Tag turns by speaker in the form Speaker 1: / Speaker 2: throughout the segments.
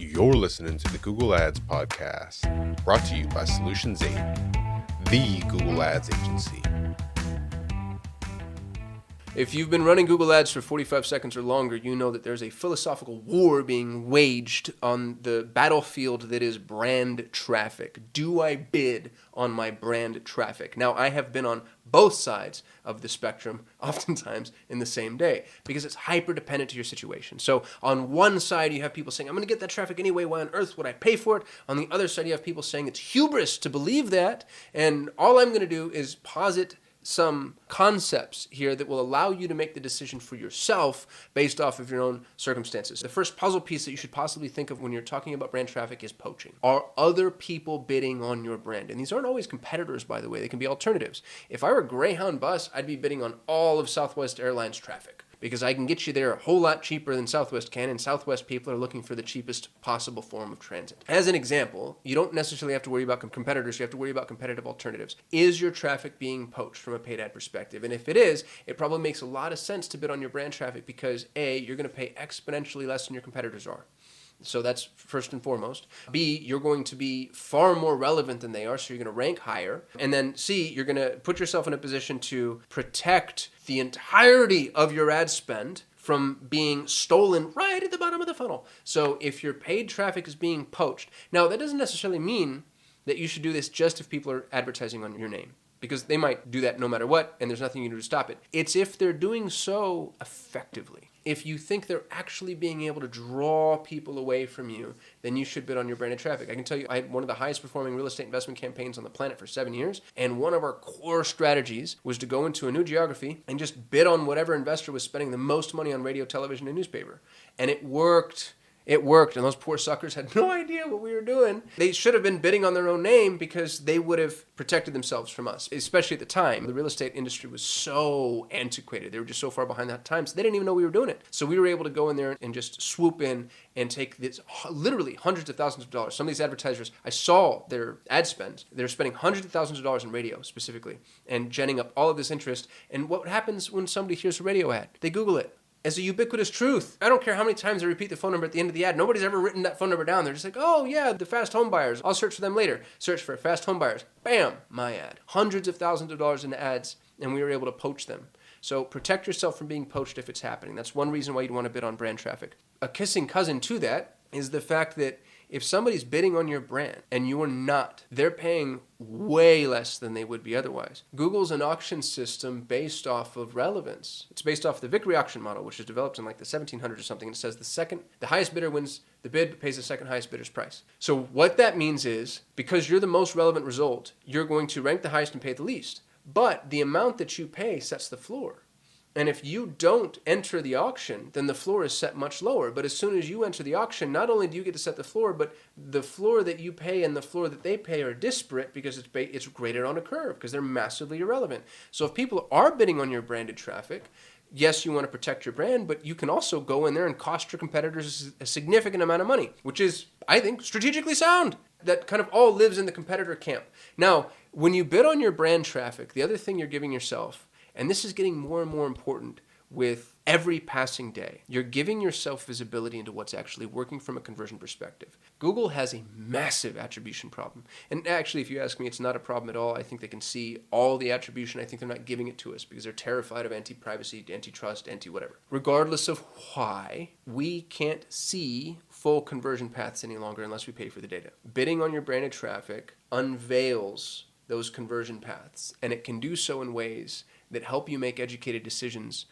Speaker 1: You're listening to the Google Ads Podcast, brought to you by Solutions 8, the Google Ads agency.
Speaker 2: If you've been running Google Ads for 45 seconds or longer, you know that there's a philosophical war being waged on the battlefield that is brand traffic. Do I bid on my brand traffic? Now, I have been on both sides of the spectrum, oftentimes in the same day, because it's hyper dependent to your situation. So, on one side, you have people saying, I'm going to get that traffic anyway. Why on earth would I pay for it? On the other side, you have people saying it's hubris to believe that. And all I'm going to do is posit some concepts here that will allow you to make the decision for yourself based off of your own circumstances. The first puzzle piece that you should possibly think of when you're talking about brand traffic is poaching. Are other people bidding on your brand? And these aren't always competitors, by the way, they can be alternatives. If I were Greyhound Bus, I'd be bidding on all of Southwest Airlines traffic because I can get you there a whole lot cheaper than Southwest can, and Southwest people are looking for the cheapest possible form of transit. As an example, you don't necessarily have to worry about competitors, you have to worry about competitive alternatives. Is your traffic being poached from a paid ad perspective? And if it is, it probably makes a lot of sense to bid on your brand traffic because A, you're going to pay exponentially less than your competitors are. So that's first and foremost. B, you're going to be far more relevant than they are, so you're going to rank higher. And then C, you're going to put yourself in a position to protect the entirety of your ad spend from being stolen right at the bottom of the funnel. So if your paid traffic is being poached, now that doesn't necessarily mean that you should do this just if people are advertising on your name because they might do that no matter what, and there's nothing you can do to stop it. It's if they're doing so effectively. If you think they're actually being able to draw people away from you, then you should bid on your branded traffic. I can tell you, I had one of the highest performing real estate investment campaigns on the planet for seven years, and one of our core strategies was to go into a new geography and just bid on whatever investor was spending the most money on radio, television, and newspaper. And it worked it worked, and those poor suckers had no idea what we were doing. They should have been bidding on their own name because they would have protected themselves from us, especially at the time. The real estate industry was so antiquated. They were just so far behind that time, so they didn't even know we were doing it. So we were able to go in there and just swoop in and take this literally hundreds of thousands of dollars. Some of these advertisers, I saw their ad spend. They're spending hundreds of thousands of dollars in radio specifically and genning up all of this interest. And what happens when somebody hears a radio ad? They Google it as a ubiquitous truth. I don't care how many times I repeat the phone number at the end of the ad. Nobody's ever written that phone number down. They're just like, oh yeah, the fast home buyers. I'll search for them later. Search for fast home buyers. Bam, my ad. Hundreds of thousands of dollars in ads, and we were able to poach them. So protect yourself from being poached if it's happening. That's one reason why you'd want to bid on brand traffic. A kissing cousin to that is the fact that if somebody's bidding on your brand and you're not, they're paying way less than they would be otherwise. Google's an auction system based off of relevance. It's based off the Vickrey auction model, which was developed in like the 1700s or something. And it says the second, the highest bidder wins the bid, but pays the second highest bidder's price. So what that means is because you're the most relevant result, you're going to rank the highest and pay the least. But the amount that you pay sets the floor. And if you don't enter the auction, then the floor is set much lower. But as soon as you enter the auction, not only do you get to set the floor, but the floor that you pay and the floor that they pay are disparate because it's ba- it's graded on a curve because they're massively irrelevant. So if people are bidding on your branded traffic, yes, you want to protect your brand, but you can also go in there and cost your competitors a significant amount of money, which is, I think, strategically sound. That kind of all lives in the competitor camp. Now, when you bid on your brand traffic, the other thing you're giving yourself and this is getting more and more important with every passing day. You're giving yourself visibility into what's actually working from a conversion perspective. Google has a massive attribution problem. And actually, if you ask me, it's not a problem at all. I think they can see all the attribution. I think they're not giving it to us because they're terrified of anti privacy, antitrust, anti whatever. Regardless of why, we can't see full conversion paths any longer unless we pay for the data. Bidding on your branded traffic unveils those conversion paths, and it can do so in ways that help you make educated decisions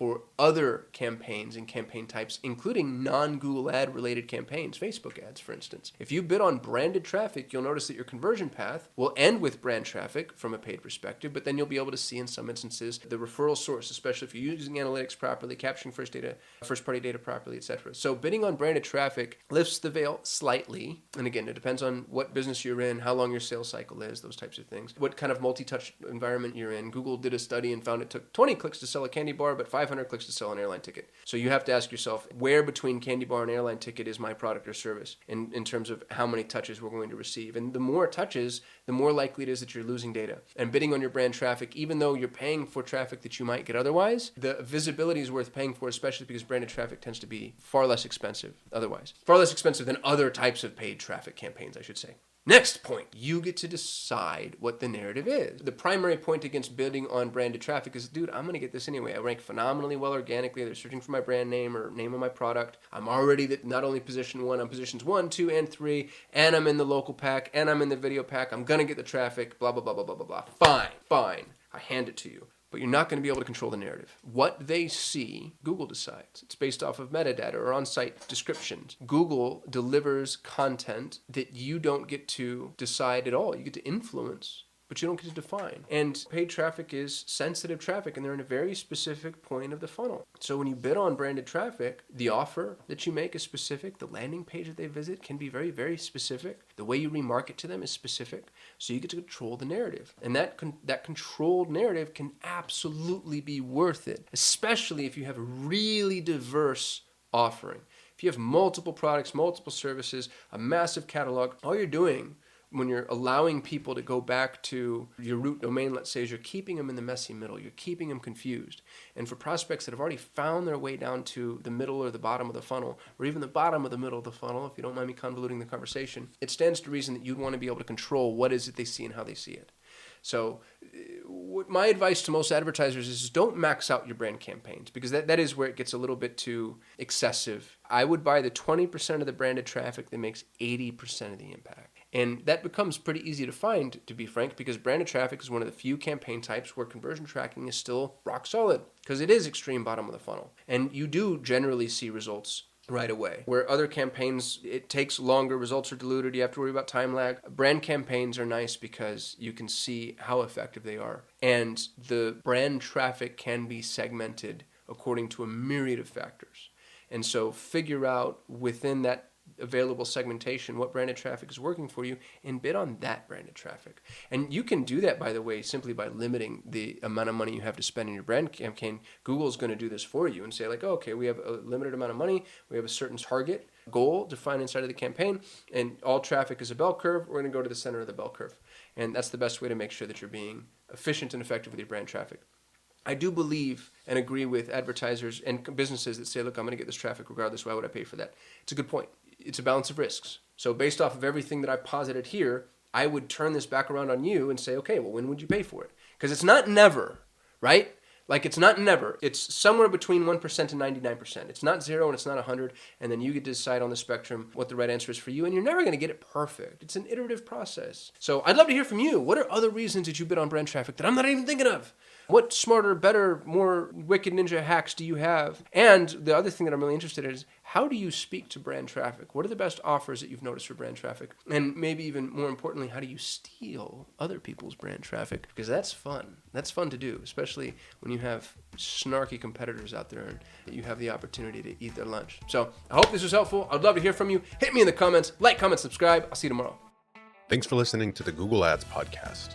Speaker 2: for other campaigns and campaign types, including non Google ad related campaigns, Facebook ads, for instance. If you bid on branded traffic, you'll notice that your conversion path will end with brand traffic from a paid perspective, but then you'll be able to see in some instances the referral source, especially if you're using analytics properly, capturing first data, first party data properly, etc. So bidding on branded traffic lifts the veil slightly. And again, it depends on what business you're in, how long your sales cycle is, those types of things, what kind of multi touch environment you're in. Google did a study and found it took 20 clicks to sell a candy bar, but 500 500 clicks to sell an airline ticket. So you have to ask yourself, where between Candy Bar and airline ticket is my product or service in, in terms of how many touches we're going to receive? And the more touches, the more likely it is that you're losing data. And bidding on your brand traffic, even though you're paying for traffic that you might get otherwise, the visibility is worth paying for, especially because branded traffic tends to be far less expensive otherwise. Far less expensive than other types of paid traffic campaigns, I should say. Next point, you get to decide what the narrative is. The primary point against bidding on branded traffic is, dude, I'm going to get this anyway. I rank phenomenally well organically. They're searching for my brand name or name of my product. I'm already the, not only position one, I'm positions one, two, and three, and I'm in the local pack, and I'm in the video pack. I'm going to get the traffic, blah, blah, blah, blah, blah, blah, blah. Fine, fine. I hand it to you but you're not going to be able to control the narrative. What they see, Google decides. It's based off of metadata or on site descriptions. Google delivers content that you don't get to decide at all. You get to influence but you don't get to define. And paid traffic is sensitive traffic, and they're in a very specific point of the funnel. So when you bid on branded traffic, the offer that you make is specific. The landing page that they visit can be very, very specific. The way you remarket to them is specific. So you get to control the narrative, and that con- that controlled narrative can absolutely be worth it, especially if you have a really diverse offering. If you have multiple products, multiple services, a massive catalog, all you're doing when you're allowing people to go back to your root domain, let's say, is you're keeping them in the messy middle. You're keeping them confused. And for prospects that have already found their way down to the middle or the bottom of the funnel, or even the bottom of the middle of the funnel, if you don't mind me convoluting the conversation, it stands to reason that you'd want to be able to control what is it they see and how they see it. So, uh, my advice to most advertisers is don't max out your brand campaigns because that, that is where it gets a little bit too excessive. I would buy the 20% of the branded traffic that makes 80% of the impact. And that becomes pretty easy to find, to be frank, because branded traffic is one of the few campaign types where conversion tracking is still rock solid because it is extreme bottom of the funnel. And you do generally see results right away. Where other campaigns, it takes longer, results are diluted, you have to worry about time lag. Brand campaigns are nice because you can see how effective they are. And the brand traffic can be segmented according to a myriad of factors. And so figure out within that available segmentation, what branded traffic is working for you, and bid on that branded traffic. And you can do that, by the way, simply by limiting the amount of money you have to spend in your brand campaign. Google's going to do this for you and say, like, oh, okay, we have a limited amount of money, we have a certain target goal defined inside of the campaign, and all traffic is a bell curve. We're going to go to the center of the bell curve. And that's the best way to make sure that you're being efficient and effective with your brand traffic. I do believe and agree with advertisers and businesses that say, look, I'm going to get this traffic regardless. Why would I pay for that? It's a good point it's a balance of risks. So based off of everything that I posited here, I would turn this back around on you and say, okay, well, when would you pay for it? Because it's not never, right? Like it's not never. It's somewhere between 1% and 99%. It's not zero and it's not 100. And then you get to decide on the spectrum what the right answer is for you. And you're never going to get it perfect. It's an iterative process. So I'd love to hear from you. What are other reasons that you bid on brand traffic that I'm not even thinking of? What smarter, better, more wicked ninja hacks do you have? And the other thing that I'm really interested in is how do you speak to brand traffic? What are the best offers that you've noticed for brand traffic? And maybe even more importantly, how do you steal other people's brand traffic? Because that's fun. That's fun to do, especially when you have snarky competitors out there and you have the opportunity to eat their lunch. So I hope this was helpful. I'd love to hear from you. Hit me in the comments, like, comment, subscribe. I'll see you tomorrow.
Speaker 1: Thanks for listening to the Google Ads Podcast.